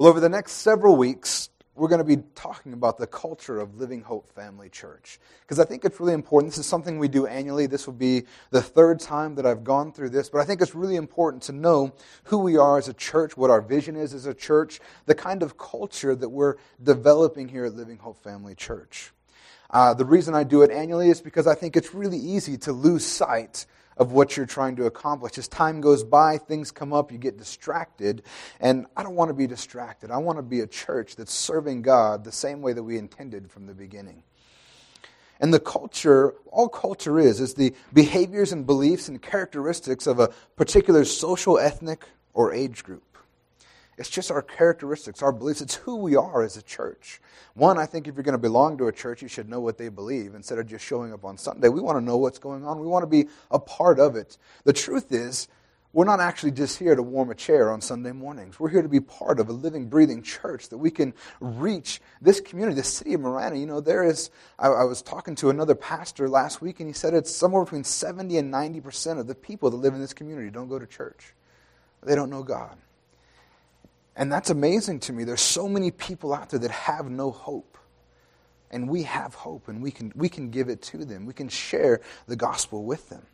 Well, over the next several weeks, we're going to be talking about the culture of Living Hope Family Church. Because I think it's really important. This is something we do annually. This will be the third time that I've gone through this. But I think it's really important to know who we are as a church, what our vision is as a church, the kind of culture that we're developing here at Living Hope Family Church. Uh, the reason I do it annually is because I think it's really easy to lose sight of what you're trying to accomplish. As time goes by, things come up, you get distracted. And I don't want to be distracted. I want to be a church that's serving God the same way that we intended from the beginning. And the culture, all culture is, is the behaviors and beliefs and characteristics of a particular social, ethnic, or age group. It's just our characteristics, our beliefs. It's who we are as a church. One, I think if you're going to belong to a church, you should know what they believe instead of just showing up on Sunday. We want to know what's going on, we want to be a part of it. The truth is, we're not actually just here to warm a chair on Sunday mornings. We're here to be part of a living, breathing church that we can reach this community, the city of Marana. You know, there is, I, I, was talking to another pastor last week, and he said it's somewhere between 70 and 90% of the people that live in this community don't go to church. They don't know God. And that's amazing to me. There's so many people out there that have no hope. And we have hope, and we can, we can give it to them. We can share the gospel with them.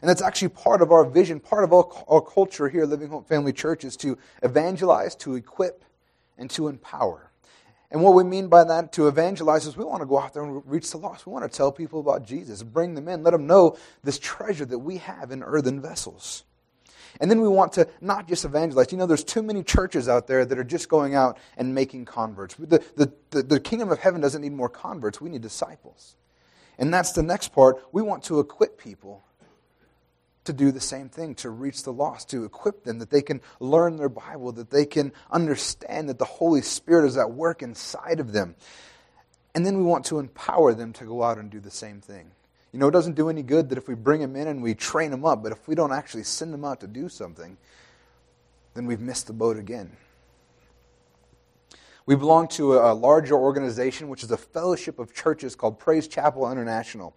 And that's actually part of our vision, part of our, our culture here at Living Hope Family Church is to evangelize, to equip, and to empower. And what we mean by that, to evangelize, is we want to go out there and reach the lost. We want to tell people about Jesus, bring them in, let them know this treasure that we have in earthen vessels. And then we want to not just evangelize. You know, there's too many churches out there that are just going out and making converts. The, the, the, the kingdom of heaven doesn't need more converts, we need disciples. And that's the next part. We want to equip people to do the same thing, to reach the lost, to equip them, that they can learn their Bible, that they can understand that the Holy Spirit is at work inside of them. And then we want to empower them to go out and do the same thing. You know, it doesn't do any good that if we bring them in and we train them up, but if we don't actually send them out to do something, then we've missed the boat again. We belong to a larger organization, which is a fellowship of churches called Praise Chapel International.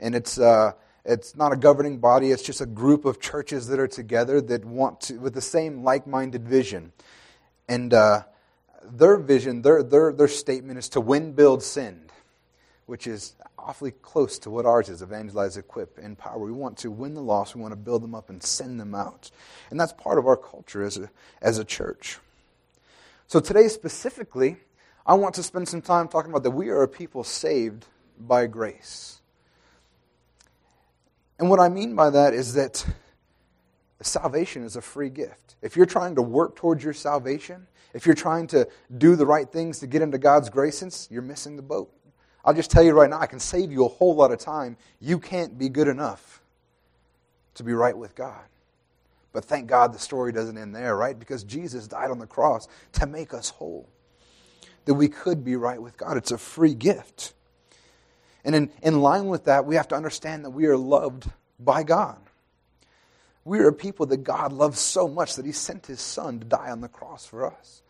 And it's, uh, it's not a governing body, it's just a group of churches that are together that want to, with the same like minded vision. And uh, their vision, their, their, their statement is to win, build, send, which is awfully close to what ours is evangelize, equip, and empower. We want to win the lost, we want to build them up and send them out. And that's part of our culture as a, as a church. So today, specifically, I want to spend some time talking about that we are a people saved by grace. And what I mean by that is that salvation is a free gift. If you're trying to work towards your salvation, if you're trying to do the right things to get into God's graces, you're missing the boat. I'll just tell you right now, I can save you a whole lot of time. You can't be good enough to be right with God. But thank God the story doesn't end there, right? Because Jesus died on the cross to make us whole. That we could be right with God. It's a free gift. And in, in line with that, we have to understand that we are loved by God. We are a people that God loves so much that He sent His Son to die on the cross for us.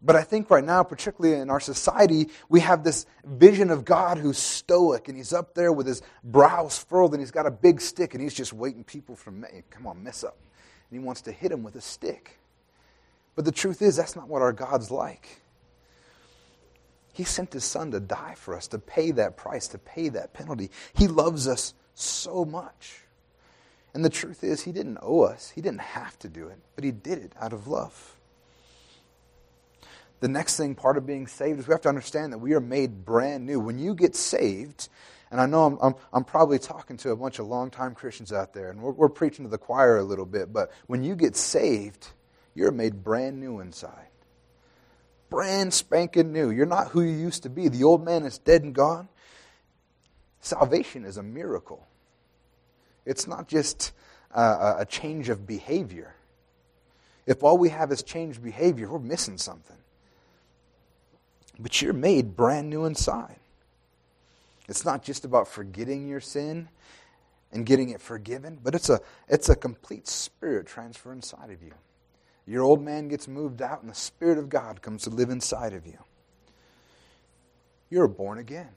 But I think right now, particularly in our society, we have this vision of God who's stoic and he's up there with his brows furrowed and he's got a big stick and he's just waiting people from, come on, mess up. And he wants to hit him with a stick. But the truth is, that's not what our God's like. He sent his son to die for us, to pay that price, to pay that penalty. He loves us so much. And the truth is, he didn't owe us, he didn't have to do it, but he did it out of love the next thing, part of being saved, is we have to understand that we are made brand new. When you get saved, and I know I'm, I'm, I'm probably talking to a bunch of longtime Christians out there, and we're, we're preaching to the choir a little bit, but when you get saved, you're made brand new inside. Brand spanking new. You're not who you used to be. The old man is dead and gone. Salvation is a miracle. It's not just a, a change of behavior. If all we have is changed behavior, we're missing something but you're made brand new inside. It's not just about forgetting your sin and getting it forgiven, but it's a, it's a complete spirit transfer inside of you. Your old man gets moved out, and the Spirit of God comes to live inside of you. You're born again.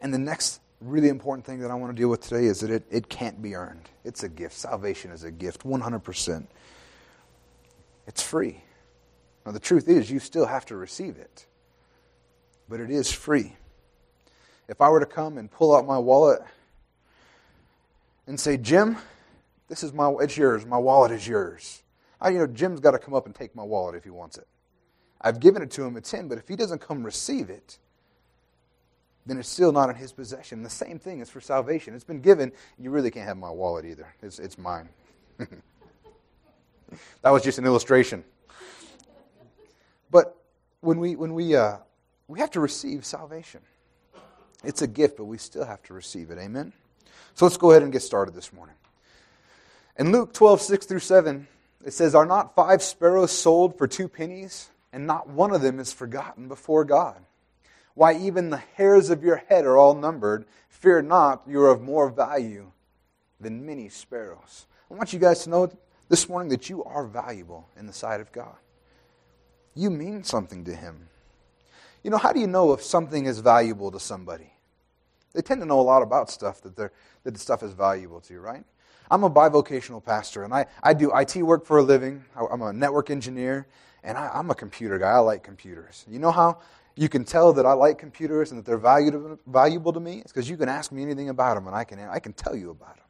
And the next really important thing that I want to deal with today is that it, it can't be earned. It's a gift. Salvation is a gift, 100%. It's free. Now, the truth is, you still have to receive it, but it is free. If I were to come and pull out my wallet and say, Jim, this is my, it's yours, my wallet is yours. I, you know, Jim's got to come up and take my wallet if he wants it. I've given it to him, it's him, but if he doesn't come receive it, then it's still not in his possession. The same thing is for salvation. It's been given, you really can't have my wallet either. It's, it's mine. that was just an illustration. But when we, when we, uh, we have to receive salvation. It's a gift, but we still have to receive it. Amen? So let's go ahead and get started this morning. In Luke 12, 6 through 7, it says, Are not five sparrows sold for two pennies, and not one of them is forgotten before God? Why, even the hairs of your head are all numbered. Fear not, you are of more value than many sparrows. I want you guys to know this morning that you are valuable in the sight of God. You mean something to Him. You know, how do you know if something is valuable to somebody? They tend to know a lot about stuff that, they're, that the stuff is valuable to you, right? I'm a bivocational pastor, and I, I do IT work for a living. I'm a network engineer, and I, am a computer guy. I like computers. You know how you can tell that I like computers and that they're valuable, valuable to me? It's because you can ask me anything about them, and I can, I can tell you about them.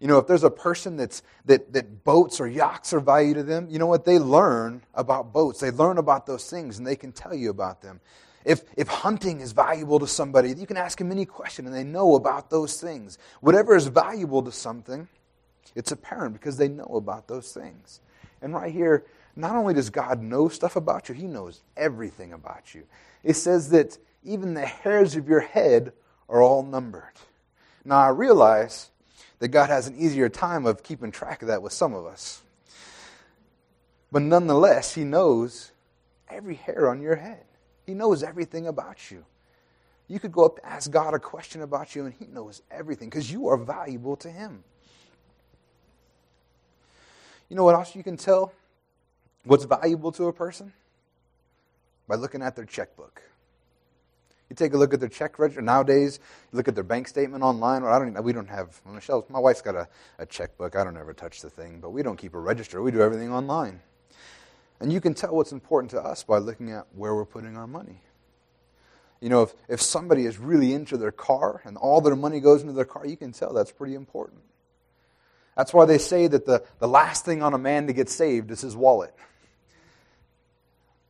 You know, if there's a person that's, that, that boats or yachts are value to them, you know what? They learn about boats. They learn about those things and they can tell you about them. If, if hunting is valuable to somebody, you can ask them any question and they know about those things. Whatever is valuable to something, it's apparent because they know about those things. And right here, not only does God know stuff about you, He knows everything about you. It says that even the hairs of your head are all numbered. Now, I realize that God has an easier time of keeping track of that with some of us. But nonetheless, He knows every hair on your head. He knows everything about you. You could go up to ask God a question about you, and He knows everything because you are valuable to Him. You know what else you can tell what's valuable to a person? By looking at their checkbook. You take a look at their check register nowadays. You look at their bank statement online. Well, I don't. Even, we don't have Michelle. My wife's got a, a checkbook. I don't ever touch the thing, but we don't keep a register. We do everything online. And you can tell what's important to us by looking at where we're putting our money. You know, if, if somebody is really into their car and all their money goes into their car, you can tell that's pretty important. That's why they say that the, the last thing on a man to get saved is his wallet.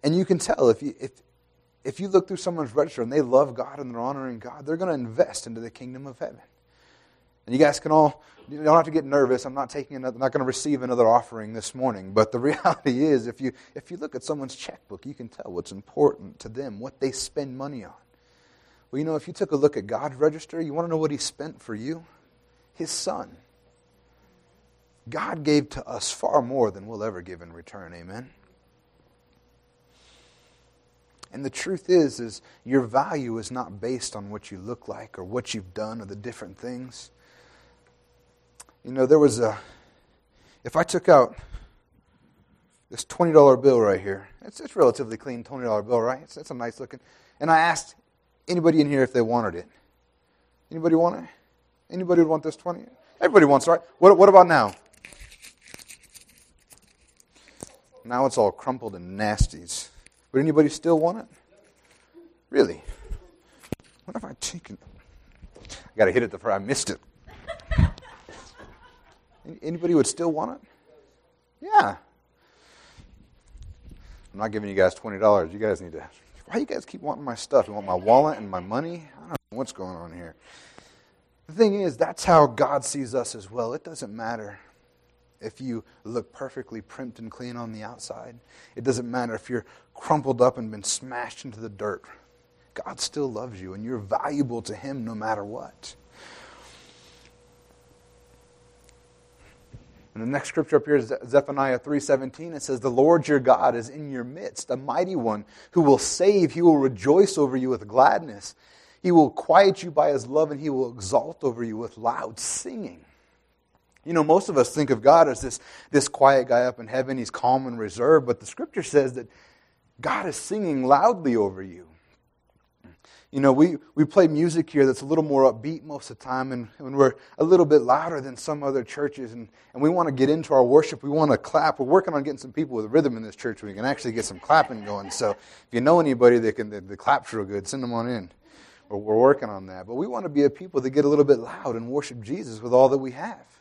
And you can tell if, you, if, if you look through someone's register and they love God and they're honoring God, they're going to invest into the kingdom of heaven. And you guys can all, you don't have to get nervous. I'm not taking another, I'm not going to receive another offering this morning. But the reality is, if you, if you look at someone's checkbook, you can tell what's important to them, what they spend money on. Well, you know, if you took a look at God's register, you want to know what He spent for you? His Son. God gave to us far more than we'll ever give in return. Amen. And the truth is is your value is not based on what you look like or what you've done or the different things. You know, there was a if I took out this $20 bill right here. It's, it's relatively clean $20 bill, right? It's, it's a nice looking. And I asked anybody in here if they wanted it. Anybody want it? Anybody would want this 20? Everybody wants it, right? What, what about now? Now it's all crumpled and nasties. Would anybody still want it? Really? What if I taken? I got to hit it before I missed it. Anybody would still want it? Yeah. I'm not giving you guys twenty dollars. You guys need to. Why you guys keep wanting my stuff? You want my wallet and my money? I don't know what's going on here. The thing is, that's how God sees us as well. It doesn't matter if you look perfectly primped and clean on the outside. It doesn't matter if you're crumpled up and been smashed into the dirt. God still loves you, and you're valuable to Him no matter what. And the next scripture up here is Zephaniah 3:17. It says, "The Lord your God is in your midst, a mighty one who will save. He will rejoice over you with gladness. He will quiet you by his love, and he will exalt over you with loud singing." You know, most of us think of God as this, this quiet guy up in heaven. He's calm and reserved, but the scripture says that God is singing loudly over you. You know, we, we play music here that's a little more upbeat most of the time, and, and we're a little bit louder than some other churches, and, and we want to get into our worship. We want to clap. We're working on getting some people with rhythm in this church. We can actually get some clapping going. So if you know anybody that can that, that claps real good, send them on in. We're, we're working on that. But we want to be a people that get a little bit loud and worship Jesus with all that we have.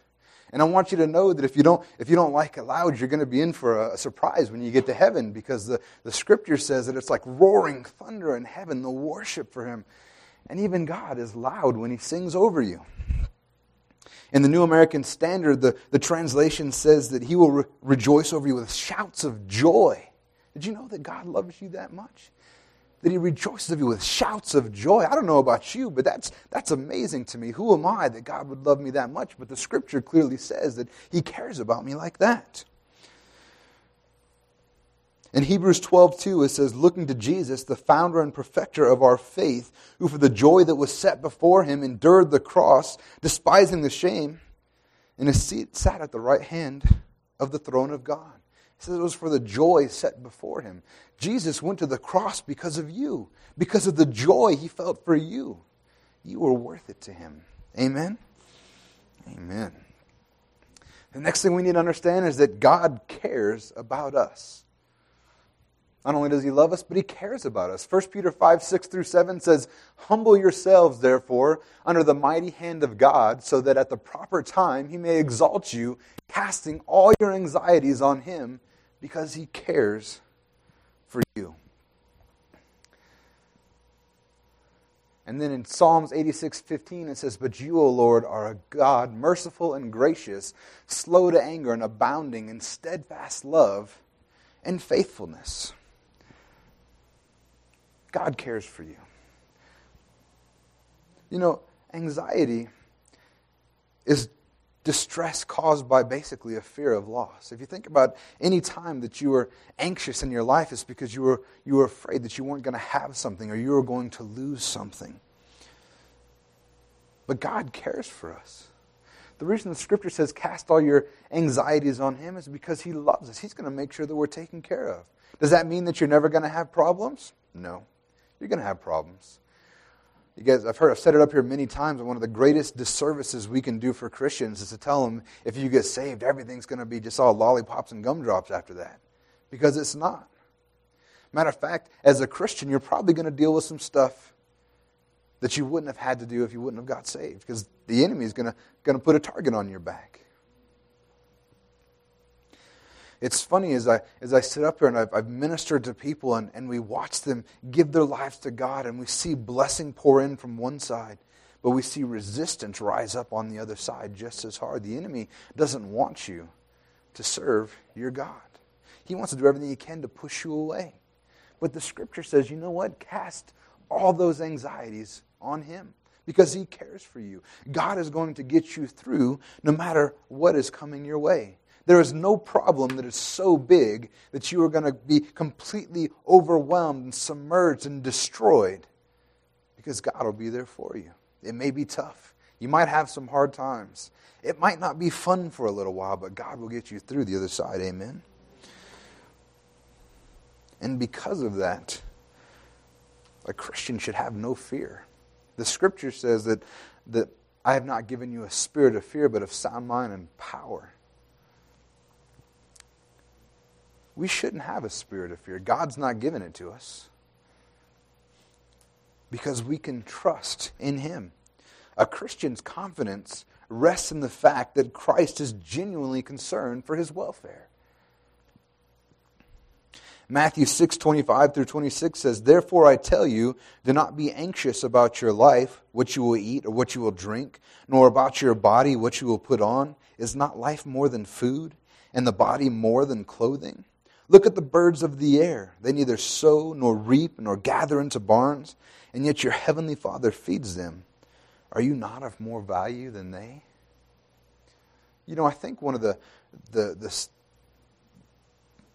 And I want you to know that if you don't, if you don't like it loud, you're going to be in for a, surprise when you get to heaven because the, the scripture says that it's like roaring thunder in heaven, the worship for him. And even God is loud when he sings over you. In the New American Standard, the, the translation says that he will re- rejoice over you with shouts of joy. Did you know that God loves you that much? That he rejoices of you with shouts of joy. I don't know about you, but that's, that's amazing to me. Who am I that God would love me that much? But the scripture clearly says that he cares about me like that. In Hebrews 12, 2, it says, Looking to Jesus, the founder and perfecter of our faith, who for the joy that was set before him endured the cross, despising the shame, and is sat at the right hand of the throne of God. Says it was for the joy set before him. Jesus went to the cross because of you, because of the joy he felt for you. You were worth it to him. Amen? Amen. The next thing we need to understand is that God cares about us. Not only does he love us, but he cares about us. 1 Peter 5, 6 through 7 says, Humble yourselves, therefore, under the mighty hand of God, so that at the proper time he may exalt you, casting all your anxieties on him, because he cares for you. And then in Psalms 86 15, it says, But you, O Lord, are a God merciful and gracious, slow to anger, and abounding in steadfast love and faithfulness. God cares for you. You know, anxiety is distress caused by basically a fear of loss. If you think about any time that you were anxious in your life, it's because you were, you were afraid that you weren't going to have something or you were going to lose something. But God cares for us. The reason the scripture says cast all your anxieties on Him is because He loves us. He's going to make sure that we're taken care of. Does that mean that you're never going to have problems? No. You're going to have problems. You guys, I've heard, I've said it up here many times. One of the greatest disservices we can do for Christians is to tell them if you get saved, everything's going to be just all lollipops and gumdrops after that. Because it's not. Matter of fact, as a Christian, you're probably going to deal with some stuff that you wouldn't have had to do if you wouldn't have got saved. Because the enemy is going to, going to put a target on your back. It's funny as I, as I sit up here and I've, I've ministered to people and, and we watch them give their lives to God and we see blessing pour in from one side, but we see resistance rise up on the other side just as hard. The enemy doesn't want you to serve your God, he wants to do everything he can to push you away. But the scripture says, you know what? Cast all those anxieties on him because he cares for you. God is going to get you through no matter what is coming your way. There is no problem that is so big that you are going to be completely overwhelmed and submerged and destroyed because God will be there for you. It may be tough. You might have some hard times. It might not be fun for a little while, but God will get you through the other side. Amen. And because of that, a Christian should have no fear. The scripture says that, that I have not given you a spirit of fear, but of sound mind and power. We shouldn't have a spirit of fear. God's not given it to us because we can trust in Him. A Christian's confidence rests in the fact that Christ is genuinely concerned for his welfare. Matthew 6, 25 through 26 says, Therefore I tell you, do not be anxious about your life, what you will eat or what you will drink, nor about your body, what you will put on. Is not life more than food, and the body more than clothing? Look at the birds of the air. They neither sow nor reap nor gather into barns, and yet your heavenly Father feeds them. Are you not of more value than they? You know, I think one of the, the, the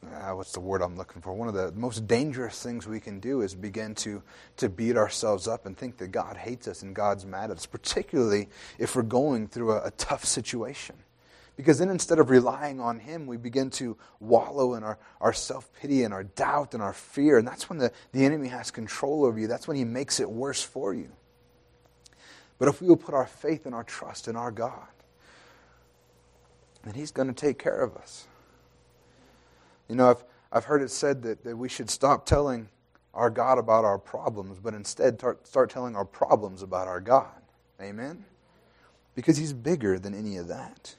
uh, what's the word I'm looking for? One of the most dangerous things we can do is begin to, to beat ourselves up and think that God hates us and God's mad at us, particularly if we're going through a, a tough situation. Because then instead of relying on Him, we begin to wallow in our, our self pity and our doubt and our fear. And that's when the, the enemy has control over you. That's when he makes it worse for you. But if we will put our faith and our trust in our God, then He's going to take care of us. You know, I've, I've heard it said that, that we should stop telling our God about our problems, but instead start, start telling our problems about our God. Amen? Because He's bigger than any of that.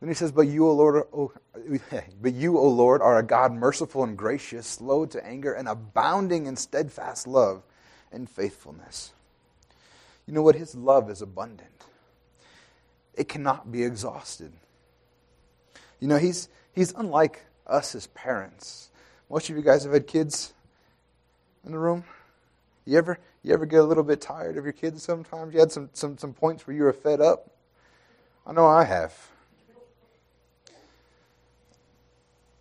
Then he says, But you, O Lord, but you, O Lord, are a God merciful and gracious, slow to anger, and abounding in steadfast love and faithfulness. You know what? His love is abundant. It cannot be exhausted. You know, he's, he's unlike us as parents. Most of you guys have had kids in the room. You ever, you ever get a little bit tired of your kids sometimes? You had some, some, some points where you were fed up? I know I have.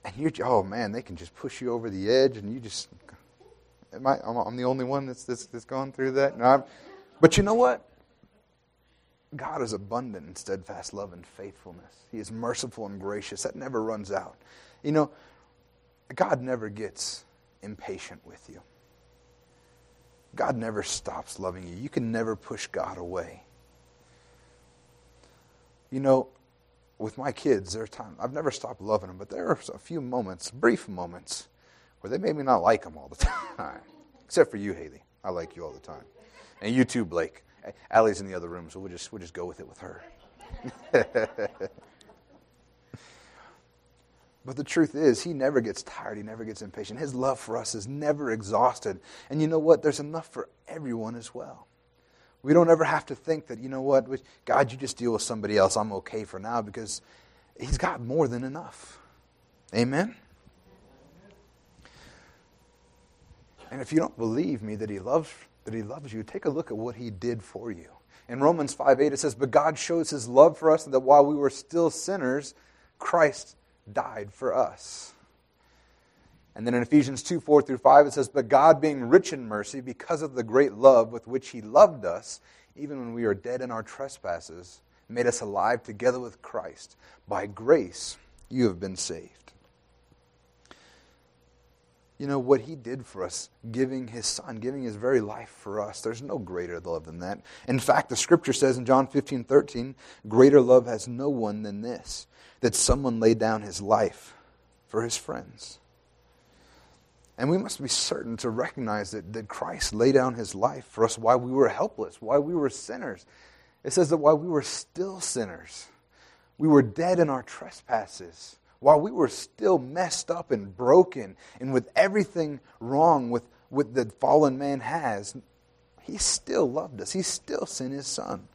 And you're, oh man, they can just push you over the edge, and you just, am I, I'm the only one that's, that's, that's gone through that? No, but you know what? God is abundant in steadfast love and faithfulness. He is merciful and gracious. That never runs out. You know, God never gets impatient with you. God never stops loving you. You can never push God away. You know, with my kids, there are times I've never stopped loving them, but there are a few moments, brief moments, where they made me not like them all the time. Except for you, Haley. I like you all the time. And you too, Blake. Allie's in the other room, so we'll just, we'll just go with it with her. but the truth is, he never gets tired. He never gets impatient. His love for us is never exhausted. And you know what? There's enough for everyone as well. We don't ever have to think that, you know what, God, you just deal with somebody else. I'm okay for now because he's got more than enough. Amen? And if you don't believe me that he loves that he loves you, take a look at what he did for you. In Romans 5 8, it says, But God shows his love for us, that while we were still sinners, Christ died for us. And then in Ephesians 2 4 through 5, it says, But God, being rich in mercy, because of the great love with which he loved us, even when we were dead in our trespasses, made us alive together with Christ. By grace, you have been saved you know, what he did for us, giving his son, giving his very life for us. There's no greater love than that. In fact, the scripture says in John 15, 13, greater love has no one than this, that someone laid down his life for his friends. And we must be certain to recognize that, that Christ laid down his life for us while we were helpless, while we were sinners. It says that while we were still sinners, we were dead in our trespasses while we were still messed up and broken and with everything wrong with, with the fallen man has, he still loved us. He still sent his son.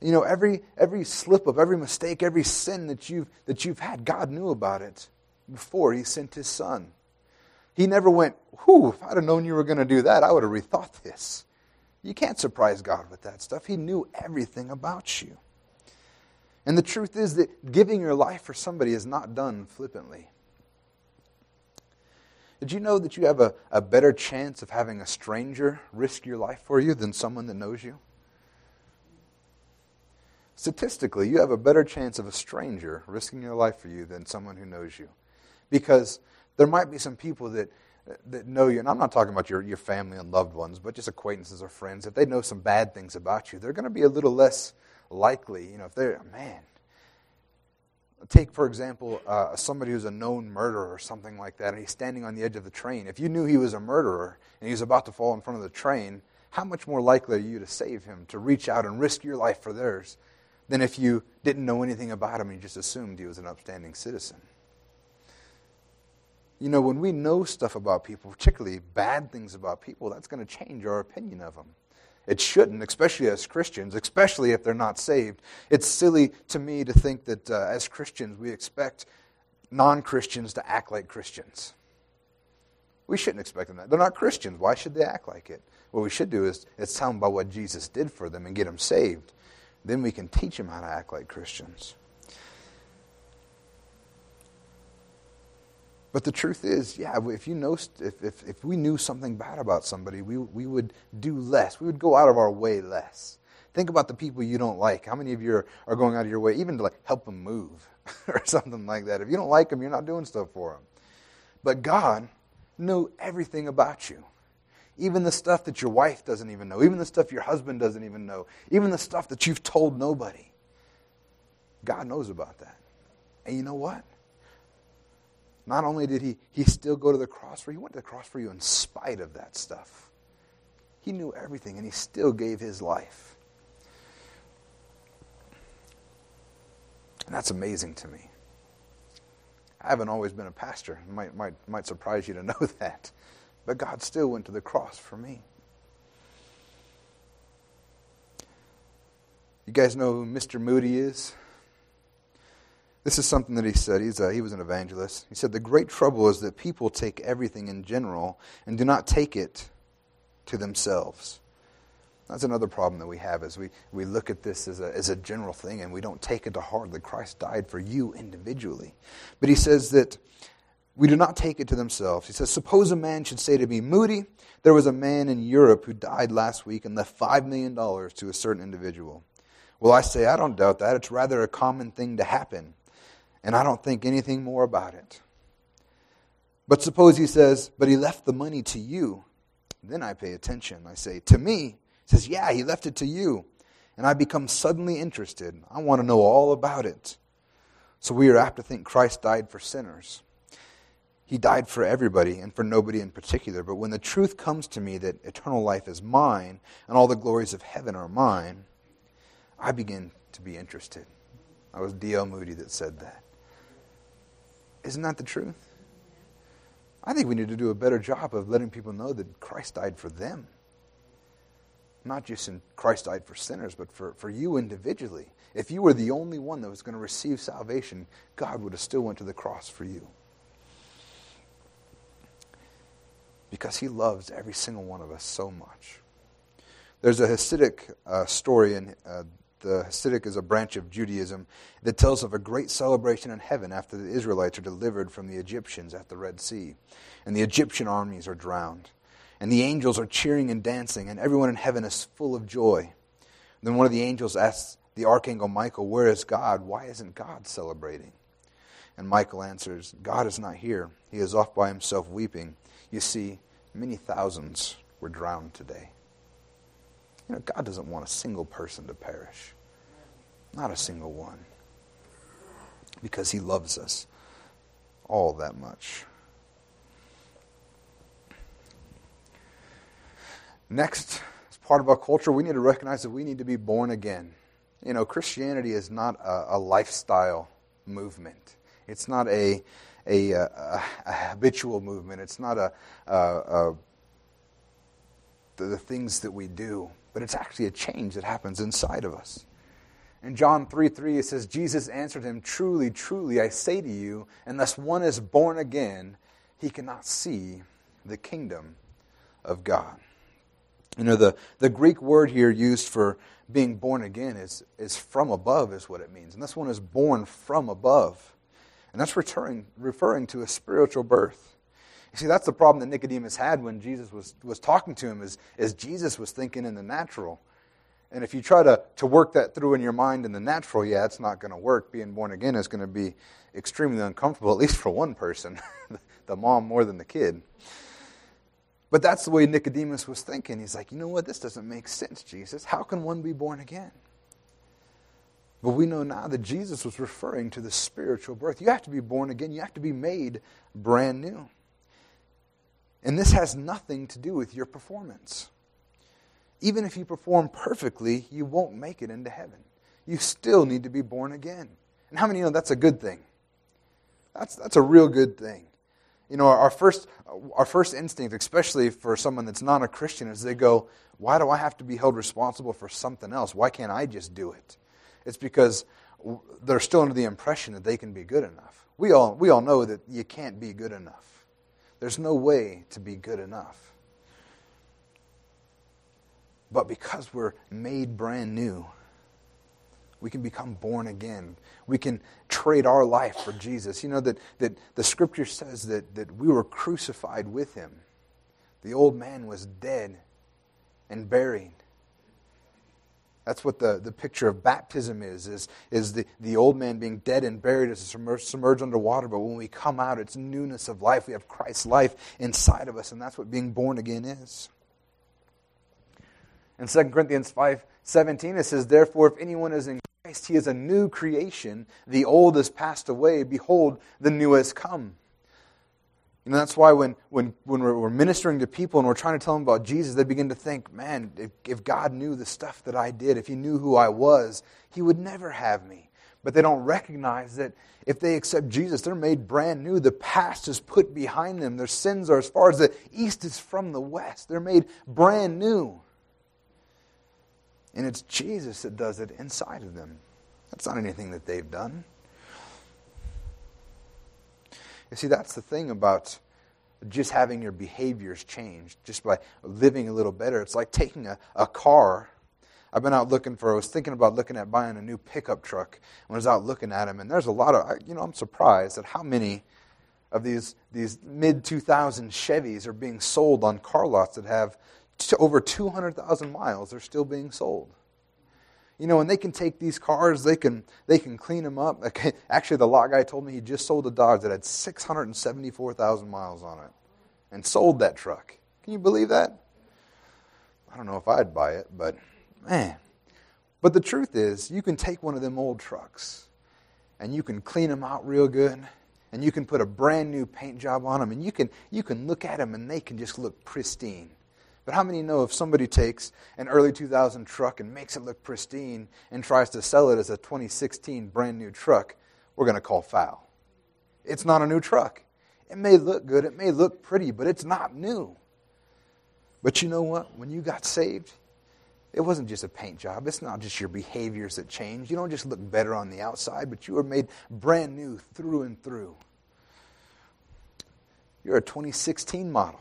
You know, every every slip up, every mistake, every sin that you've that you've had, God knew about it before he sent his son. He never went, whew, if I'd have known you were going to do that, I would have rethought this. You can't surprise God with that stuff. He knew everything about you. And the truth is that giving your life for somebody is not done flippantly. Did you know that you have a, a better chance of having a stranger risk your life for you than someone that knows you? Statistically, you have a better chance of a stranger risking your life for you than someone who knows you. Because there might be some people that, that know you, and I'm not talking about your, your family and loved ones, but just acquaintances or friends. If they know some bad things about you, they're going to be a little less likely, you know, if they're, man, take, for example, uh, somebody who's a known murderer or something like that, and he's standing on the edge of the train. If you knew he was a murderer and he's about to fall in front of the train, how much more likely are you to save him, to reach out and risk your life for theirs, than if you didn't know anything about him and you just assumed he was an upstanding citizen? You know, when we know stuff about people, particularly bad things about people, that's going to change our opinion of them. It shouldn't, especially as Christians, especially if they're not saved. It's silly to me to think that uh, as Christians we expect non Christians to act like Christians. We shouldn't expect them that. They're not Christians. Why should they act like it? What we should do is, is tell them about what Jesus did for them and get them saved. Then we can teach them how to act like Christians. But the truth is, yeah, if you know, if, if, if we knew something bad about somebody, we, we would do less. We would go out of our way less Think about the people you don't like. How many of you are, are going out of your way, even to like help them move or something like that? If you don't like them, you're not doing stuff for them. But God knew everything about you. Even the stuff that your wife doesn't even know, even the stuff your husband doesn't even know, even the stuff that you've told nobody. God knows about that. And you know what? Not only did he, he still go to the cross for you, he went to the cross for you in spite of that stuff. He knew everything and he still gave his life. And that's amazing to me. I haven't always been a pastor. It might, might, might surprise you to know that. But God still went to the cross for me. You guys know who Mr. Moody is? This is something that he said. He's a, he was an evangelist. He said, The great trouble is that people take everything in general and do not take it to themselves. That's another problem that we have is we, we look at this as a, as a general thing and we don't take it to heart that Christ died for you individually. But he says that we do not take it to themselves. He says, Suppose a man should say to me, Moody, there was a man in Europe who died last week and left $5 million to a certain individual. Well, I say, I don't doubt that. It's rather a common thing to happen and I don't think anything more about it. But suppose he says, But he left the money to you. Then I pay attention. I say, To me, he says, Yeah, he left it to you. And I become suddenly interested. I want to know all about it. So we are apt to think Christ died for sinners. He died for everybody and for nobody in particular. But when the truth comes to me that eternal life is mine and all the glories of heaven are mine, I begin to be interested. I was D.L. Moody that said that. Isn't that the truth? I think we need to do a better job of letting people know that Christ died for them. Not just in Christ died for sinners, but for, for you individually. If you were the only one that was going to receive salvation, God would have still went to the cross for you. Because he loves every single one of us so much. There's a Hasidic uh, story in uh, the Hasidic is a branch of Judaism that tells of a great celebration in heaven after the Israelites are delivered from the Egyptians at the Red Sea. And the Egyptian armies are drowned. And the angels are cheering and dancing, and everyone in heaven is full of joy. then one of the angels asks the archangel Michael, Where is God? Why isn't God celebrating? And Michael answers, God is not here. He is off by himself weeping. You see, many thousands were drowned today. You know, God doesn't want a single person to perish. Not a single one. Because He loves us all that much. Next, as part of our culture, we need to recognize that we need to be born again. You know, Christianity is not a, a lifestyle movement. It's not a, a, a, a habitual movement. It's not a, the, the things that we do but it's actually a change that happens inside of us. In John 3 3, it says, Jesus answered him, Truly, truly, I say to you, unless one is born again, he cannot see the kingdom of God. You know, the, the Greek word here used for being born again is, is from above, is what it means. And this one is born from above. And that's referring, referring to a spiritual birth. You see, that's the problem that Nicodemus had when Jesus was, was talking to him, is, is Jesus was thinking in the natural. And if you try to, to work that through in your mind in the natural, yeah, it's not going to work. Being born again is going to be extremely uncomfortable, at least for one person, the mom more than the kid. But that's the way Nicodemus was thinking. He's like, you know what? This doesn't make sense, Jesus. How can one be born again? But we know now that Jesus was referring to the spiritual birth. You have to be born again, you have to be made brand new. And this has nothing to do with your performance. Even if you perform perfectly, you won't make it into heaven. You still need to be born again. And how many know that's a good thing? That's, that's a real good thing. You know, our first, our first instinct, especially for someone that's not a Christian, is they go, Why do I have to be held responsible for something else? Why can't I just do it? It's because they're still under the impression that they can be good enough. We all, we all know that you can't be good enough. There's no way to be good enough. But because we're made brand new, we can become born again. We can trade our life for Jesus. You know that, that the scripture says that, that we were crucified with him. The old man was dead and buried. That's what the, the picture of baptism is, is, is the, the old man being dead and buried as submerged, submerged underwater. But when we come out, it's newness of life. We have Christ's life inside of us, and that's what being born again is. In 2 Corinthians 5 17, it says, Therefore, if anyone is in Christ, he is a new creation. The old has passed away. Behold, the new has come. And that's why when, when, when we're, we're, ministering to people and we're trying to tell them about Jesus, they begin to think, man, if, if God knew the stuff that I did, if He knew who I was, He would never have me. But they don't recognize that if they accept Jesus, they're made brand new. The past is put behind them. Their sins are as far as the east is from the west. They're made brand new. And it's Jesus that does it inside of them. That's not anything that they've done. You see, that's the thing about just having your behaviors changed, just by living a little better. It's like taking a, a car. I've been out looking for, I was thinking about looking at buying a new pickup truck when I was out looking at them, and there's a lot of, you know, I'm surprised at how many of these, these mid 2000 Chevys are being sold on car lots that have over 200,000 miles. They're still being sold you know, and they can take these cars, they can they can clean them up. Actually, the lot guy told me he just sold a Dodge that had 674,000 miles on it, and sold that truck. Can you believe that? I don't know if I'd buy it, but man. But the truth is, you can take one of them old trucks, and you can clean them out real good, and you can put a brand new paint job on them, and you can you can look at them, and they can just look pristine. But how many know if somebody takes an early 2000 truck and makes it look pristine and tries to sell it as a 2016 brand new truck, we're going to call foul? It's not a new truck. It may look good, it may look pretty, but it's not new. But you know what? When you got saved, it wasn't just a paint job. It's not just your behaviors that change. You don't just look better on the outside, but you are made brand new through and through. You're a 2016 model.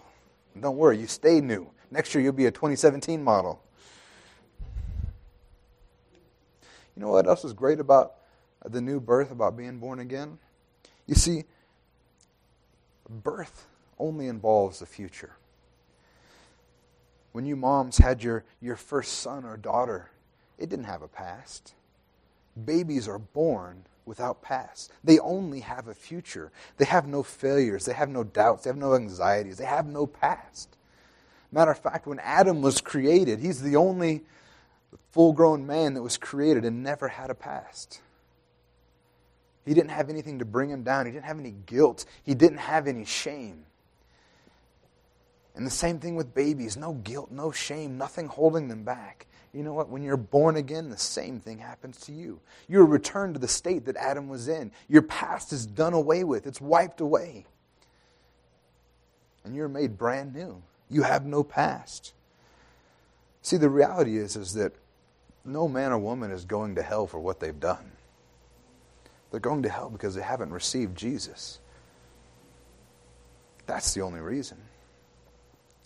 Don't worry, you stay new. Next year, you'll be a 2017 model. You know what else is great about the new birth, about being born again? You see, birth only involves the future. When you moms had your, your first son or daughter, it didn't have a past. Babies are born without past. They only have a future. They have no failures. They have no doubts. They have no anxieties. They have no past. Matter of fact, when Adam was created, he's the only full grown man that was created and never had a past. He didn't have anything to bring him down, he didn't have any guilt, he didn't have any shame. And the same thing with babies no guilt, no shame, nothing holding them back. You know what? When you're born again, the same thing happens to you. You're returned to the state that Adam was in. Your past is done away with, it's wiped away. And you're made brand new. You have no past. See, the reality is, is that no man or woman is going to hell for what they've done. They're going to hell because they haven't received Jesus. That's the only reason.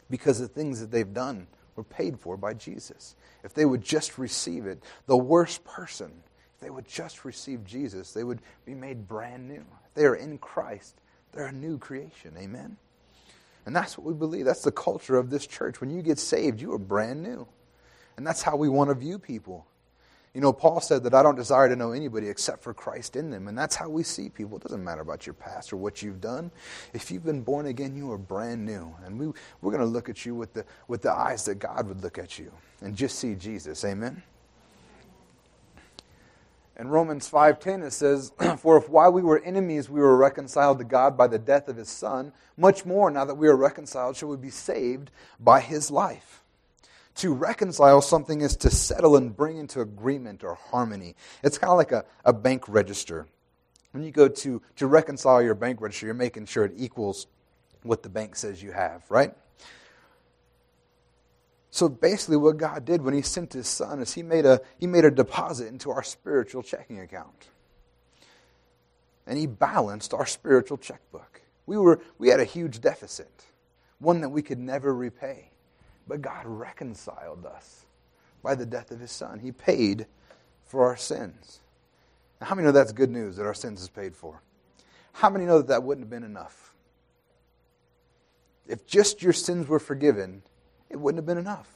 Because the things that they've done were paid for by Jesus. If they would just receive it, the worst person, if they would just receive Jesus, they would be made brand new. They are in Christ, they're a new creation. Amen? And that's what we believe. That's the culture of this church. When you get saved, you are brand new. And that's how we want to view people. You know, Paul said that I don't desire to know anybody except for Christ in them. And that's how we see people. It doesn't matter about your past or what you've done. If you've been born again, you are brand new. And we, we're going to look at you with the, with the eyes that God would look at you and just see Jesus. Amen? In Romans 5:10 it says, "For if while we were enemies we were reconciled to God by the death of his son, much more now that we are reconciled shall we be saved by his life." To reconcile something is to settle and bring into agreement or harmony. It's kind of like a, a bank register. When you go to, to reconcile your bank register, you're making sure it equals what the bank says you have, right? So basically, what God did when He sent His Son is He made a, he made a deposit into our spiritual checking account. And He balanced our spiritual checkbook. We, were, we had a huge deficit, one that we could never repay. But God reconciled us by the death of His Son. He paid for our sins. Now, how many know that's good news that our sins is paid for? How many know that that wouldn't have been enough? If just your sins were forgiven, it wouldn't have been enough.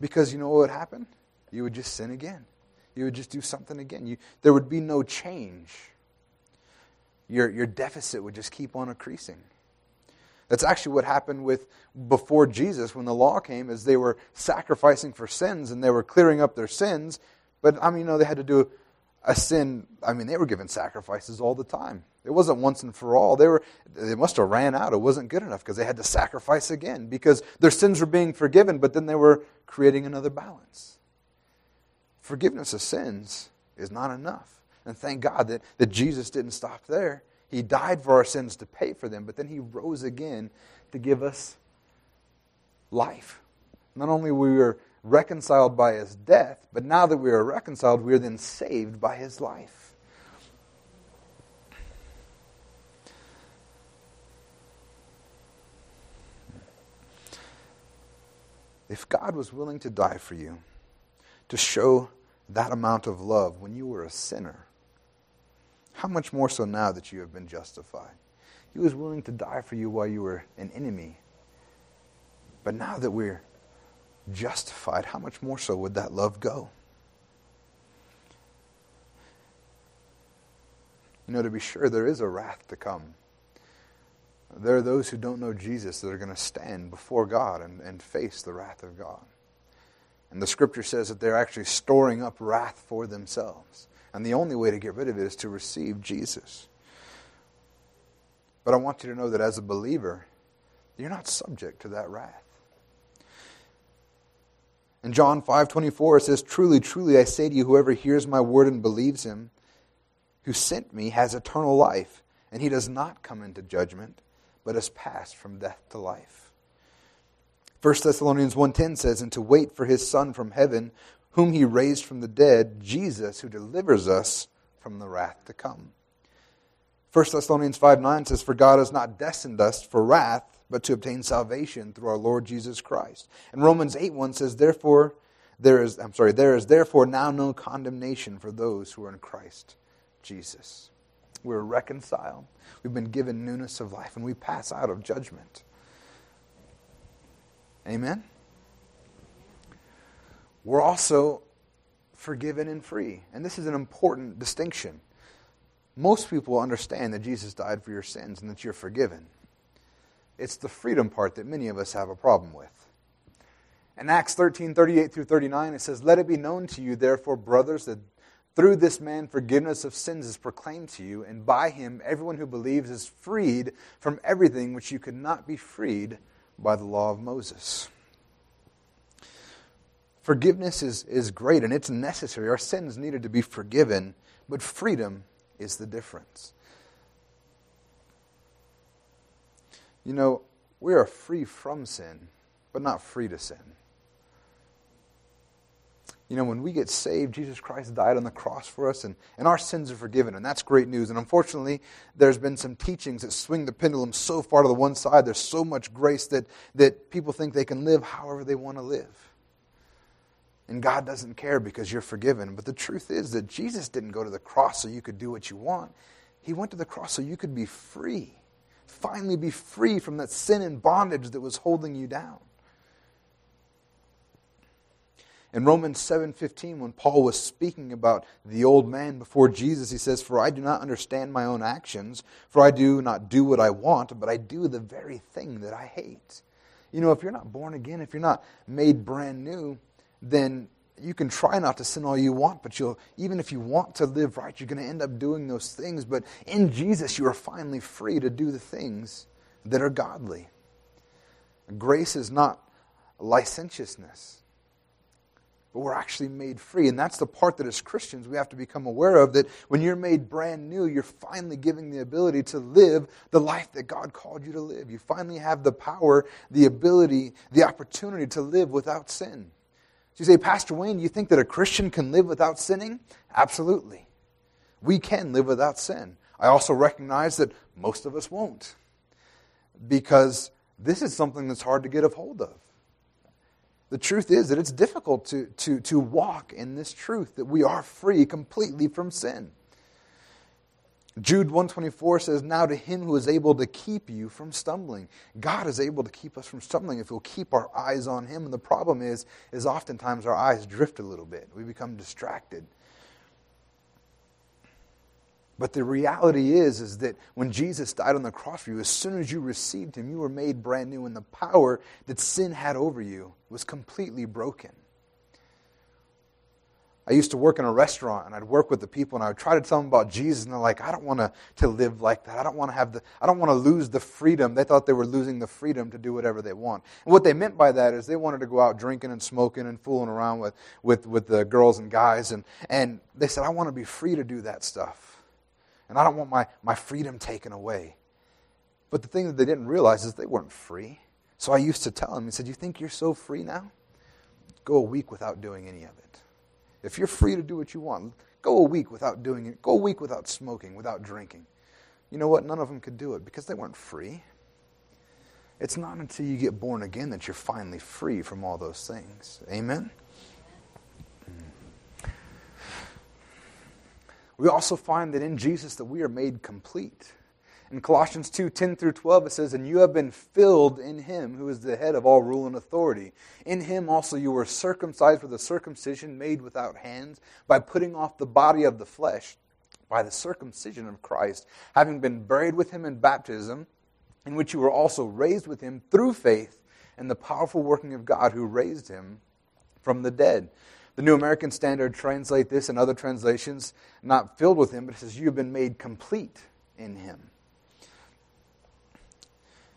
Because you know what would happen? You would just sin again. You would just do something again. You, there would be no change. Your, your deficit would just keep on increasing. That's actually what happened with before Jesus when the law came, as they were sacrificing for sins and they were clearing up their sins. But I mean, you know, they had to do a sin. I mean, they were given sacrifices all the time. It wasn't once and for all. They were they must have ran out. It wasn't good enough because they had to sacrifice again because their sins were being forgiven, but then they were creating another balance. Forgiveness of sins is not enough. And thank God that, that Jesus didn't stop there. He died for our sins to pay for them, but then he rose again to give us life. Not only we were reconciled by his death, but now that we are reconciled, we are then saved by his life. If God was willing to die for you, to show that amount of love when you were a sinner, how much more so now that you have been justified? He was willing to die for you while you were an enemy. But now that we're justified, how much more so would that love go? You know, to be sure, there is a wrath to come. There are those who don't know Jesus that are going to stand before God and, and face the wrath of God. And the scripture says that they're actually storing up wrath for themselves. And the only way to get rid of it is to receive Jesus. But I want you to know that as a believer, you're not subject to that wrath. In John 5:24 it says, "Truly, truly I say to you, whoever hears my word and believes him who sent me has eternal life, and he does not come into judgment, but has passed from death to life. 1 Thessalonians 1:10 says, "And to wait for his son from heaven, whom he raised from the dead, Jesus, who delivers us from the wrath to come." 1 Thessalonians 5:9 says, "For God has not destined us for wrath, but to obtain salvation through our Lord Jesus Christ." And Romans 8 1 says, "Therefore there is I'm sorry, there is therefore now no condemnation for those who are in Christ Jesus." We're reconciled. We've been given newness of life, and we pass out of judgment. Amen? We're also forgiven and free. And this is an important distinction. Most people understand that Jesus died for your sins and that you're forgiven. It's the freedom part that many of us have a problem with. In Acts 13 38 through 39, it says, Let it be known to you, therefore, brothers, that through this man, forgiveness of sins is proclaimed to you, and by him, everyone who believes is freed from everything which you could not be freed by the law of Moses. Forgiveness is, is great and it's necessary. Our sins needed to be forgiven, but freedom is the difference. You know, we are free from sin, but not free to sin. You know, when we get saved, Jesus Christ died on the cross for us, and, and our sins are forgiven, and that's great news. And unfortunately, there's been some teachings that swing the pendulum so far to the one side. There's so much grace that, that people think they can live however they want to live. And God doesn't care because you're forgiven. But the truth is that Jesus didn't go to the cross so you could do what you want, He went to the cross so you could be free. Finally, be free from that sin and bondage that was holding you down. In Romans 7:15 when Paul was speaking about the old man before Jesus he says for I do not understand my own actions for I do not do what I want but I do the very thing that I hate. You know if you're not born again if you're not made brand new then you can try not to sin all you want but you'll even if you want to live right you're going to end up doing those things but in Jesus you are finally free to do the things that are godly. Grace is not licentiousness but we're actually made free. And that's the part that as Christians we have to become aware of that when you're made brand new, you're finally giving the ability to live the life that God called you to live. You finally have the power, the ability, the opportunity to live without sin. So you say, Pastor Wayne, you think that a Christian can live without sinning? Absolutely. We can live without sin. I also recognize that most of us won't because this is something that's hard to get a hold of the truth is that it's difficult to, to, to walk in this truth that we are free completely from sin. Jude 124 says, Now to him who is able to keep you from stumbling. God is able to keep us from stumbling if we'll keep our eyes on him. And the problem is, is oftentimes our eyes drift a little bit. We become distracted. But the reality is, is that when Jesus died on the cross for you, as soon as you received him, you were made brand new, and the power that sin had over you was completely broken. I used to work in a restaurant and I'd work with the people and I would try to tell them about Jesus and they're like, I don't want to, to live like that. I don't want to have the, I don't want to lose the freedom. They thought they were losing the freedom to do whatever they want. And what they meant by that is they wanted to go out drinking and smoking and fooling around with, with, with the girls and guys. And, and they said, I want to be free to do that stuff. And I don't want my, my freedom taken away. But the thing that they didn't realize is they weren't free. So I used to tell them, he said, You think you're so free now? Go a week without doing any of it. If you're free to do what you want, go a week without doing it. Go a week without smoking, without drinking. You know what? None of them could do it because they weren't free. It's not until you get born again that you're finally free from all those things. Amen? We also find that in Jesus that we are made complete. In Colossians 2 10 through 12, it says, And you have been filled in him who is the head of all rule and authority. In him also you were circumcised with a circumcision made without hands, by putting off the body of the flesh, by the circumcision of Christ, having been buried with him in baptism, in which you were also raised with him through faith and the powerful working of God who raised him from the dead. The New American Standard translate this and other translations, not filled with him, but it says, You have been made complete in him.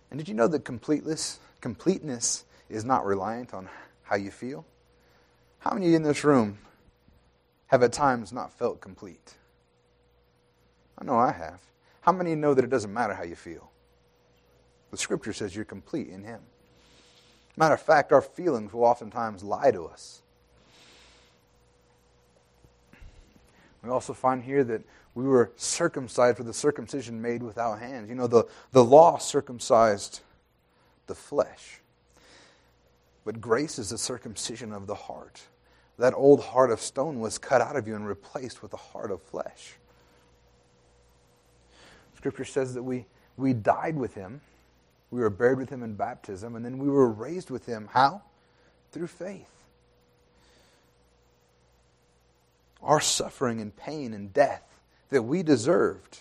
And did you know that completeness, completeness is not reliant on how you feel? How many of you in this room have at times not felt complete? I know I have. How many know that it doesn't matter how you feel? The scripture says you're complete in Him. Matter of fact, our feelings will oftentimes lie to us. We also find here that we were circumcised with the circumcision made without hands. You know, the, the law circumcised the flesh. But grace is the circumcision of the heart. That old heart of stone was cut out of you and replaced with a heart of flesh. Scripture says that we, we died with him, we were buried with him in baptism, and then we were raised with him. How? Through faith. Our suffering and pain and death that we deserved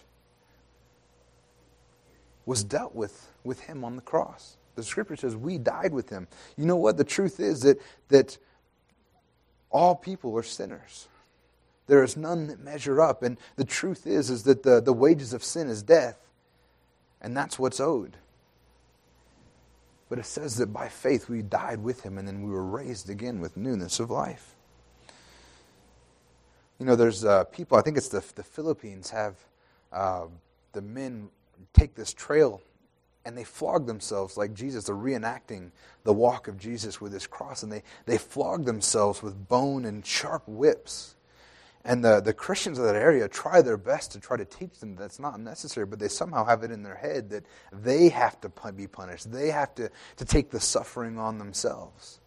was dealt with with him on the cross. The scripture says we died with him. You know what? The truth is that, that all people are sinners. There is none that measure up. And the truth is, is that the, the wages of sin is death. And that's what's owed. But it says that by faith we died with him and then we were raised again with newness of life. You know, there's uh, people, I think it's the, the Philippines, have uh, the men take this trail and they flog themselves like Jesus. They're reenacting the walk of Jesus with his cross, and they, they flog themselves with bone and sharp whips. And the, the Christians of that area try their best to try to teach them that's not necessary, but they somehow have it in their head that they have to be punished. They have to, to take the suffering on themselves.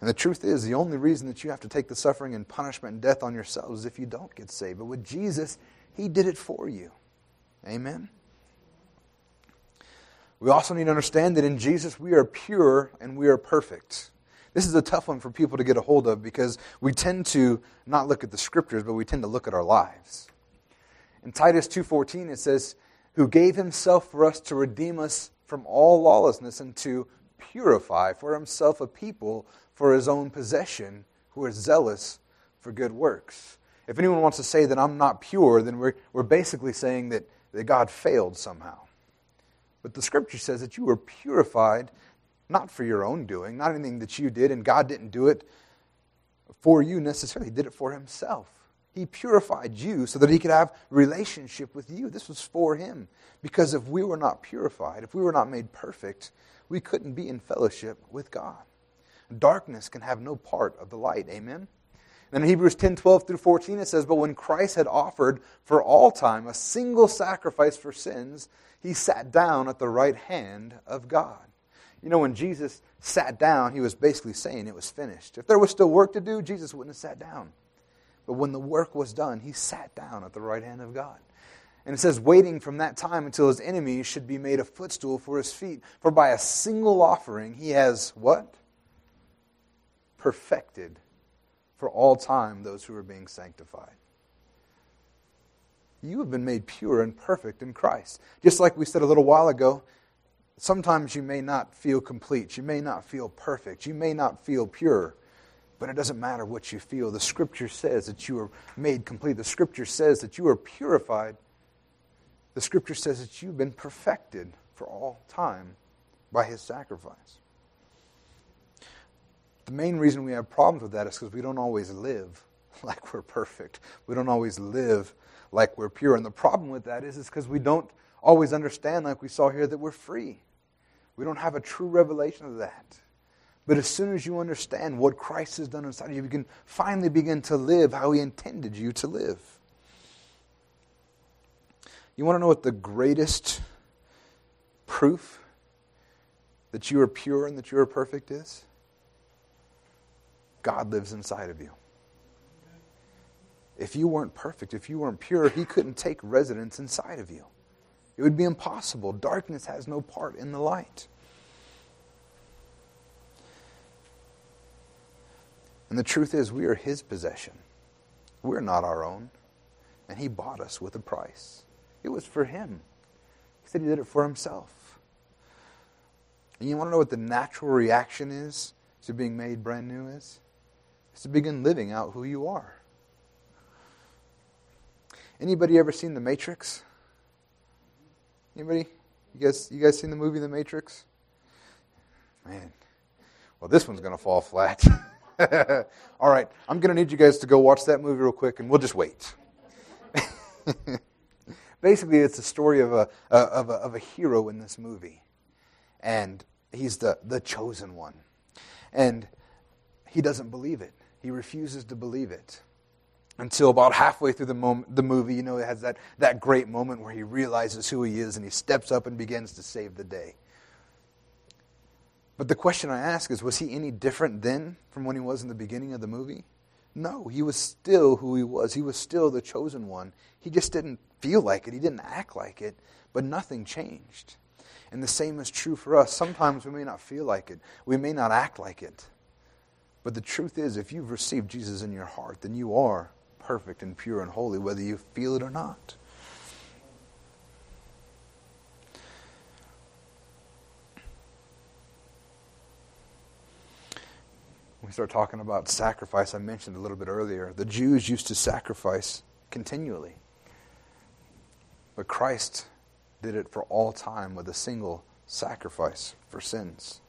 And the truth is, the only reason that you have to take the suffering and punishment and death on yourselves is if you don't get saved. But with Jesus, He did it for you. Amen? We also need to understand that in Jesus, we are pure and we are perfect. This is a tough one for people to get a hold of because we tend to not look at the scriptures, but we tend to look at our lives. In Titus 2:14 it says, "Who gave himself for us to redeem us from all lawlessness and to purify for himself a people for his own possession who are zealous for good works. If anyone wants to say that I'm not pure, then we're, we're basically saying that, that God failed somehow. But the scripture says that you were purified not for your own doing, not anything that you did, and God didn't do it for you necessarily. He did it for himself. He purified you so that he could have relationship with you. This was for him. Because if we were not purified, if we were not made perfect, we couldn't be in fellowship with God. Darkness can have no part of the light. Amen? And in Hebrews 10 12 through 14, it says, But when Christ had offered for all time a single sacrifice for sins, he sat down at the right hand of God. You know, when Jesus sat down, he was basically saying it was finished. If there was still work to do, Jesus wouldn't have sat down. But when the work was done, he sat down at the right hand of God. And it says, waiting from that time until his enemies should be made a footstool for his feet. For by a single offering he has what? Perfected for all time those who are being sanctified. You have been made pure and perfect in Christ. Just like we said a little while ago, sometimes you may not feel complete. You may not feel perfect. You may not feel pure. But it doesn't matter what you feel. The Scripture says that you are made complete. The Scripture says that you are purified. The Scripture says that you've been perfected for all time by His sacrifice. The main reason we have problems with that is because we don't always live like we're perfect. We don't always live like we're pure. And the problem with that is, is because we don't always understand, like we saw here, that we're free. We don't have a true revelation of that. But as soon as you understand what Christ has done inside of you, you can finally begin to live how He intended you to live. You want to know what the greatest proof that you are pure and that you are perfect is? God lives inside of you. If you weren't perfect, if you weren't pure, He couldn't take residence inside of you. It would be impossible. Darkness has no part in the light. And the truth is, we are His possession. We're not our own. And He bought us with a price. It was for Him. He said He did it for Himself. And you want to know what the natural reaction is to being made brand new is? It's to begin living out who you are. Anybody ever seen The Matrix? Anybody? You guys, you guys seen the movie The Matrix? Man, well, this one's going to fall flat. All right, I'm going to need you guys to go watch that movie real quick, and we'll just wait. Basically, it's a story of a, of a, of a hero in this movie, and he's the, the chosen one. And he doesn't believe it, he refuses to believe it until about halfway through the, moment, the movie, you know, it has that, that great moment where he realizes who he is and he steps up and begins to save the day. But the question I ask is was he any different then from when he was in the beginning of the movie? No, he was still who he was. He was still the chosen one. He just didn't feel like it, he didn't act like it, but nothing changed. And the same is true for us. Sometimes we may not feel like it, we may not act like it. But the truth is, if you've received Jesus in your heart, then you are perfect and pure and holy, whether you feel it or not. we start talking about sacrifice, I mentioned a little bit earlier, the Jews used to sacrifice continually. But Christ did it for all time with a single sacrifice for sins.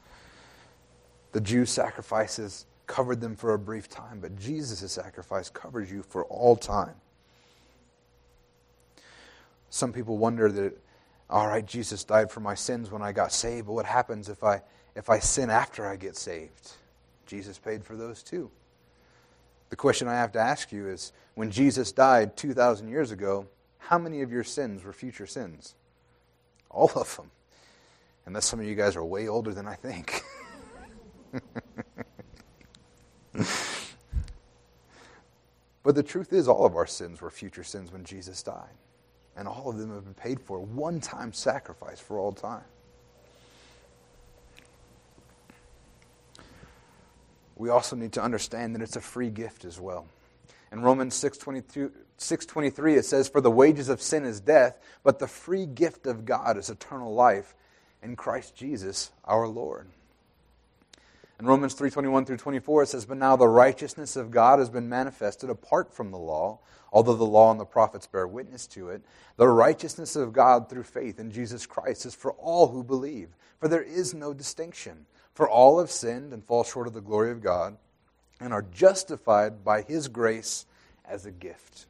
The Jews' sacrifices covered them for a brief time, but Jesus' sacrifice covers you for all time. Some people wonder that, all right, Jesus died for my sins when I got saved, but what happens if I, if I sin after I get saved? Jesus paid for those too. The question I have to ask you is when Jesus died 2,000 years ago, how many of your sins were future sins? All of them. Unless some of you guys are way older than I think. but the truth is, all of our sins were future sins when Jesus died. And all of them have been paid for. One time sacrifice for all time. We also need to understand that it's a free gift as well. In Romans 6.23, it says, For the wages of sin is death, but the free gift of God is eternal life in Christ Jesus our Lord. In Romans 3:21 through 24 it says, "But now the righteousness of God has been manifested apart from the law, although the law and the prophets bear witness to it. The righteousness of God through faith in Jesus Christ is for all who believe, for there is no distinction, for all have sinned and fall short of the glory of God, and are justified by his grace as a gift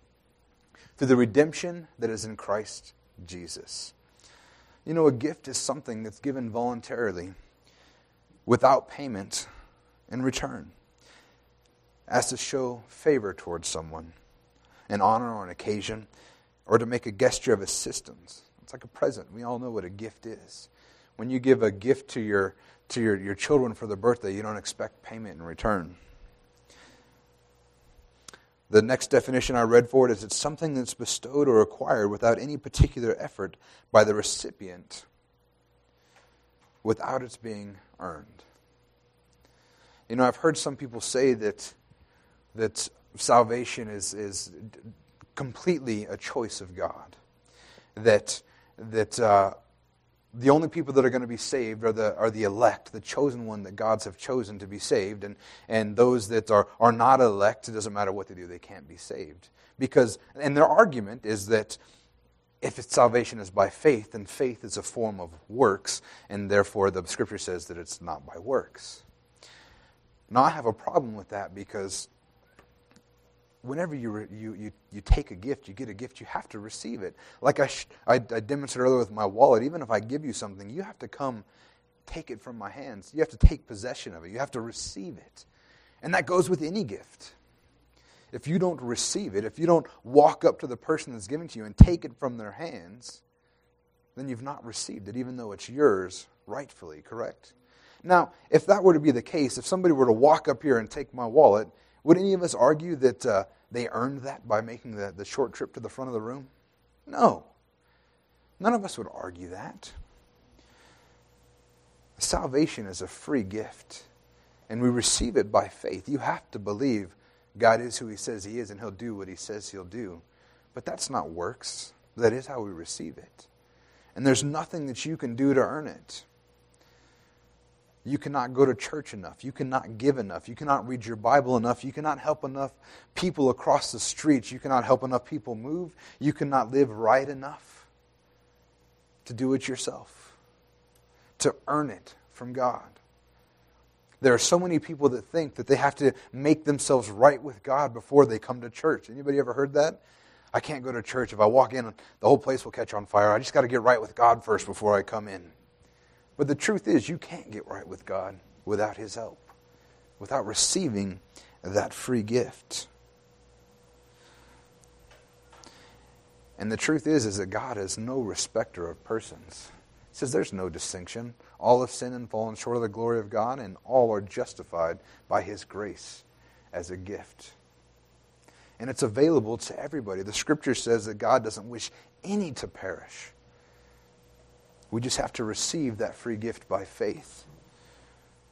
through the redemption that is in Christ Jesus." You know, a gift is something that's given voluntarily without payment in return as to show favor towards someone, an honor or an occasion, or to make a gesture of assistance. It's like a present. We all know what a gift is. When you give a gift to your to your, your children for their birthday, you don't expect payment in return. The next definition I read for it is it's something that's bestowed or acquired without any particular effort by the recipient, without its being earned. You know, I've heard some people say that, that salvation is, is completely a choice of God. That, that uh, the only people that are going to be saved are the, are the elect, the chosen one that God's have chosen to be saved. And, and those that are, are not elect, it doesn't matter what they do, they can't be saved. Because, and their argument is that if salvation is by faith, then faith is a form of works, and therefore the scripture says that it's not by works. Now, I have a problem with that because whenever you, re, you, you, you take a gift, you get a gift, you have to receive it. Like I, sh- I, I demonstrated earlier with my wallet, even if I give you something, you have to come take it from my hands. You have to take possession of it. You have to receive it. And that goes with any gift. If you don't receive it, if you don't walk up to the person that's giving to you and take it from their hands, then you've not received it, even though it's yours rightfully, correct? Now, if that were to be the case, if somebody were to walk up here and take my wallet would any of us argue that uh, they earned that by making the, the short trip to the front of the room? No. None of us would argue that. Salvation is a free gift, and we receive it by faith. You have to believe God is who He says He is, and He'll do what He says He'll do. But that's not works. That is how we receive it. And there's nothing that you can do to earn it. You cannot go to church enough. You cannot give enough. You cannot read your Bible enough. You cannot help enough people across the streets. You cannot help enough people move. You cannot live right enough to do it yourself, to earn it from God. There are so many people that think that they have to make themselves right with God before they come to church. Anybody ever heard that? I can't go to church. If I walk in, the whole place will catch on fire. I just got to get right with God first before I come in. But the truth is, you can't get right with God without His help, without receiving that free gift. And the truth is, is that God is no respecter of persons. He says there's no distinction. All have sinned and fallen short of the glory of God, and all are justified by His grace as a gift. And it's available to everybody. The scripture says that God doesn't wish any to perish, we just have to receive that free gift by faith.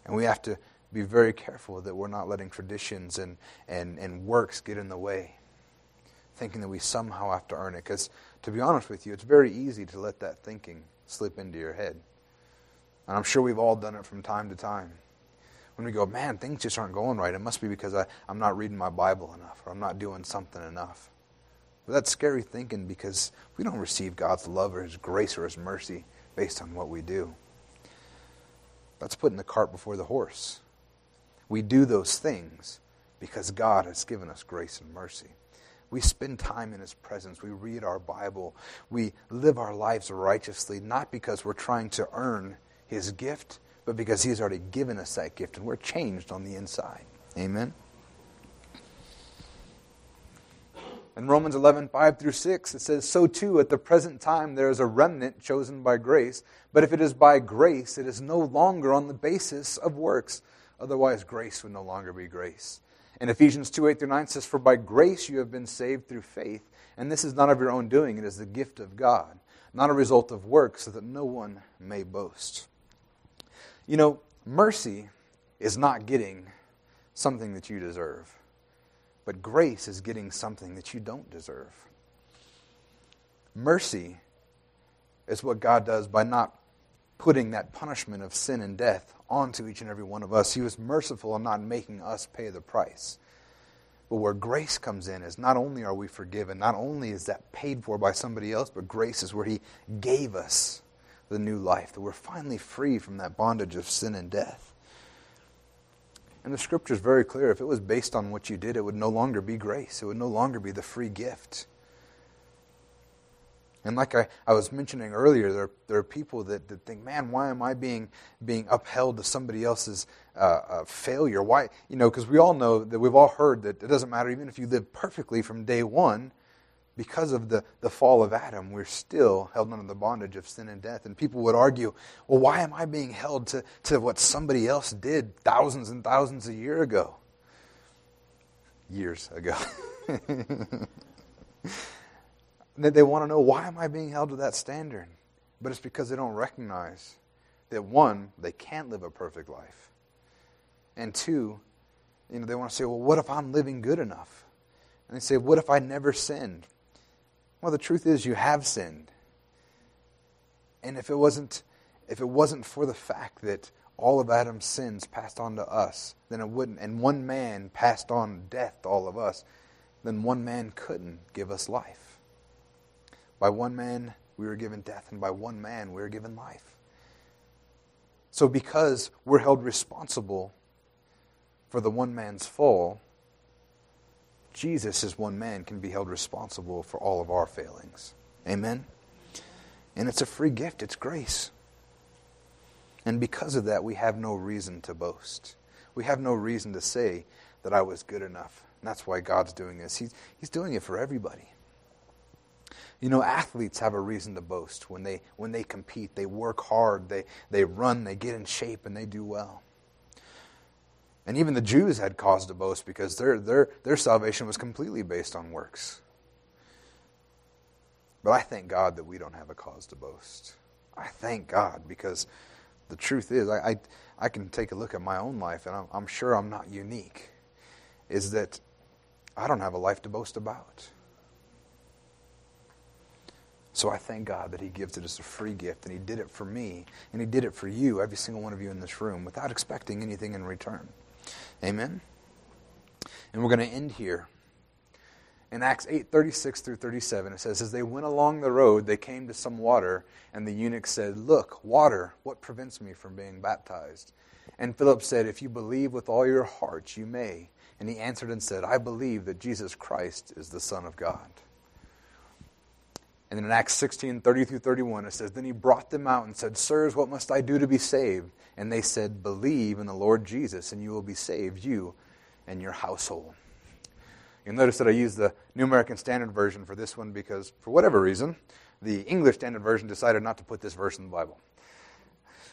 And we have to be very careful that we're not letting traditions and, and, and works get in the way, thinking that we somehow have to earn it. Because, to be honest with you, it's very easy to let that thinking slip into your head. And I'm sure we've all done it from time to time. When we go, man, things just aren't going right, it must be because I, I'm not reading my Bible enough or I'm not doing something enough. But that's scary thinking because we don't receive God's love or His grace or His mercy based on what we do. That's putting the cart before the horse. We do those things because God has given us grace and mercy. We spend time in His presence. We read our Bible. We live our lives righteously, not because we're trying to earn His gift, but because He's already given us that gift and we're changed on the inside. Amen. In Romans 11, 5 through 6, it says, So too, at the present time, there is a remnant chosen by grace. But if it is by grace, it is no longer on the basis of works. Otherwise, grace would no longer be grace. And Ephesians 2, 8 through 9 says, For by grace you have been saved through faith. And this is not of your own doing, it is the gift of God, not a result of works, so that no one may boast. You know, mercy is not getting something that you deserve. But grace is getting something that you don't deserve. Mercy is what God does by not putting that punishment of sin and death onto each and every one of us. He was merciful in not making us pay the price. But where grace comes in is not only are we forgiven, not only is that paid for by somebody else, but grace is where He gave us the new life, that we're finally free from that bondage of sin and death. And the scripture is very clear. If it was based on what you did, it would no longer be grace. It would no longer be the free gift. And like I, I was mentioning earlier, there, there are people that, that think, man, why am I being, being upheld to somebody else's uh, uh, failure? Why? You know, because we all know that we've all heard that it doesn't matter, even if you live perfectly from day one, because of the, the fall of Adam, we're still held under the bondage of sin and death. And people would argue, well, why am I being held to, to what somebody else did thousands and thousands of years ago? years ago. they, they want to know why am I being held to that standard? But it's because they don't recognize that one, they can't live a perfect life. And two, you know, they want to say, well, what if I'm living good enough? And they say, what if I never sinned? Well, the truth is you have sinned. And if it wasn't if it wasn't for the fact that all of Adam's sins passed on to us, then it wouldn't and one man passed on death to all of us, then one man couldn't give us life. By one man we were given death, and by one man we were given life. So because we're held responsible for the one man's fall, Jesus, as one man, can be held responsible for all of our failings. Amen? And it's a free gift, it's grace. And because of that, we have no reason to boast. We have no reason to say that I was good enough. And that's why God's doing this. He's, he's doing it for everybody. You know, athletes have a reason to boast when they, when they compete. They work hard, they, they run, they get in shape, and they do well. And even the Jews had cause to boast because their, their, their salvation was completely based on works. But I thank God that we don't have a cause to boast. I thank God because the truth is, I, I, I can take a look at my own life, and I'm, I'm sure I'm not unique, is that I don't have a life to boast about. So I thank God that He gives it as a free gift, and He did it for me, and He did it for you, every single one of you in this room, without expecting anything in return. Amen? And we're going to end here. In Acts 8 36 through 37, it says, As they went along the road, they came to some water, and the eunuch said, Look, water, what prevents me from being baptized? And Philip said, If you believe with all your heart, you may. And he answered and said, I believe that Jesus Christ is the Son of God. And then in Acts 16, 30 through 31, it says, Then he brought them out and said, Sirs, what must I do to be saved? And they said, Believe in the Lord Jesus, and you will be saved, you and your household. You'll notice that I use the New American Standard Version for this one because, for whatever reason, the English Standard Version decided not to put this verse in the Bible.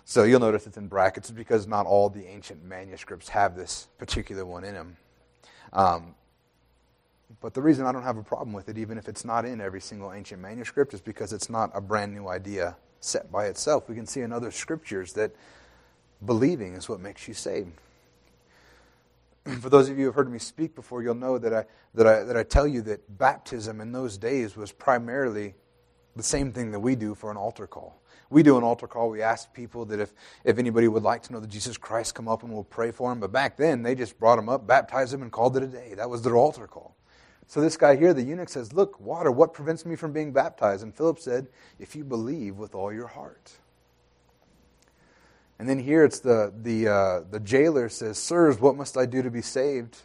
So you'll notice it's in brackets because not all the ancient manuscripts have this particular one in them. Um, but the reason I don't have a problem with it, even if it's not in every single ancient manuscript, is because it's not a brand new idea set by itself. We can see in other scriptures that believing is what makes you saved. For those of you who have heard me speak before, you'll know that I, that, I, that I tell you that baptism in those days was primarily the same thing that we do for an altar call. We do an altar call. We ask people that if, if anybody would like to know that Jesus Christ, come up and we'll pray for them. But back then, they just brought them up, baptized them, and called it a day. That was their altar call. So this guy here, the eunuch, says, Look, water, what prevents me from being baptized? And Philip said, If you believe with all your heart. And then here it's the, the, uh, the jailer says, Sirs, what must I do to be saved?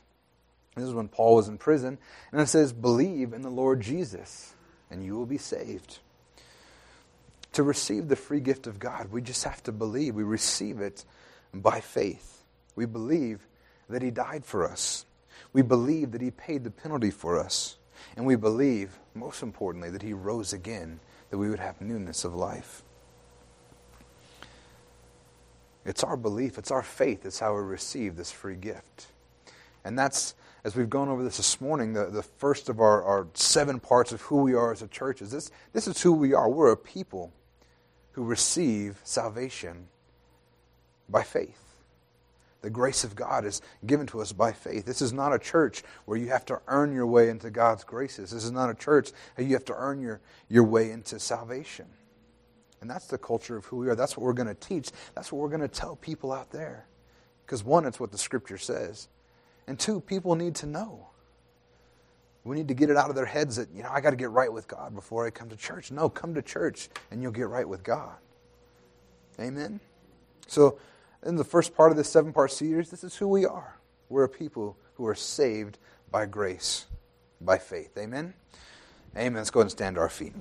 This is when Paul was in prison. And it says, Believe in the Lord Jesus, and you will be saved. To receive the free gift of God, we just have to believe. We receive it by faith. We believe that He died for us. We believe that He paid the penalty for us. And we believe, most importantly, that He rose again, that we would have newness of life. It's our belief, it's our faith, it's how we receive this free gift. And that's, as we've gone over this this morning, the, the first of our, our seven parts of who we are as a church is this, this is who we are. We're a people who receive salvation by faith. The grace of God is given to us by faith. This is not a church where you have to earn your way into God's graces. This is not a church where you have to earn your, your way into salvation. And that's the culture of who we are. That's what we're going to teach. That's what we're going to tell people out there. Because, one, it's what the Scripture says. And two, people need to know. We need to get it out of their heads that, you know, I got to get right with God before I come to church. No, come to church and you'll get right with God. Amen? So, in the first part of this seven part series, this is who we are. We're a people who are saved by grace, by faith. Amen? Amen. Let's go ahead and stand to our feet.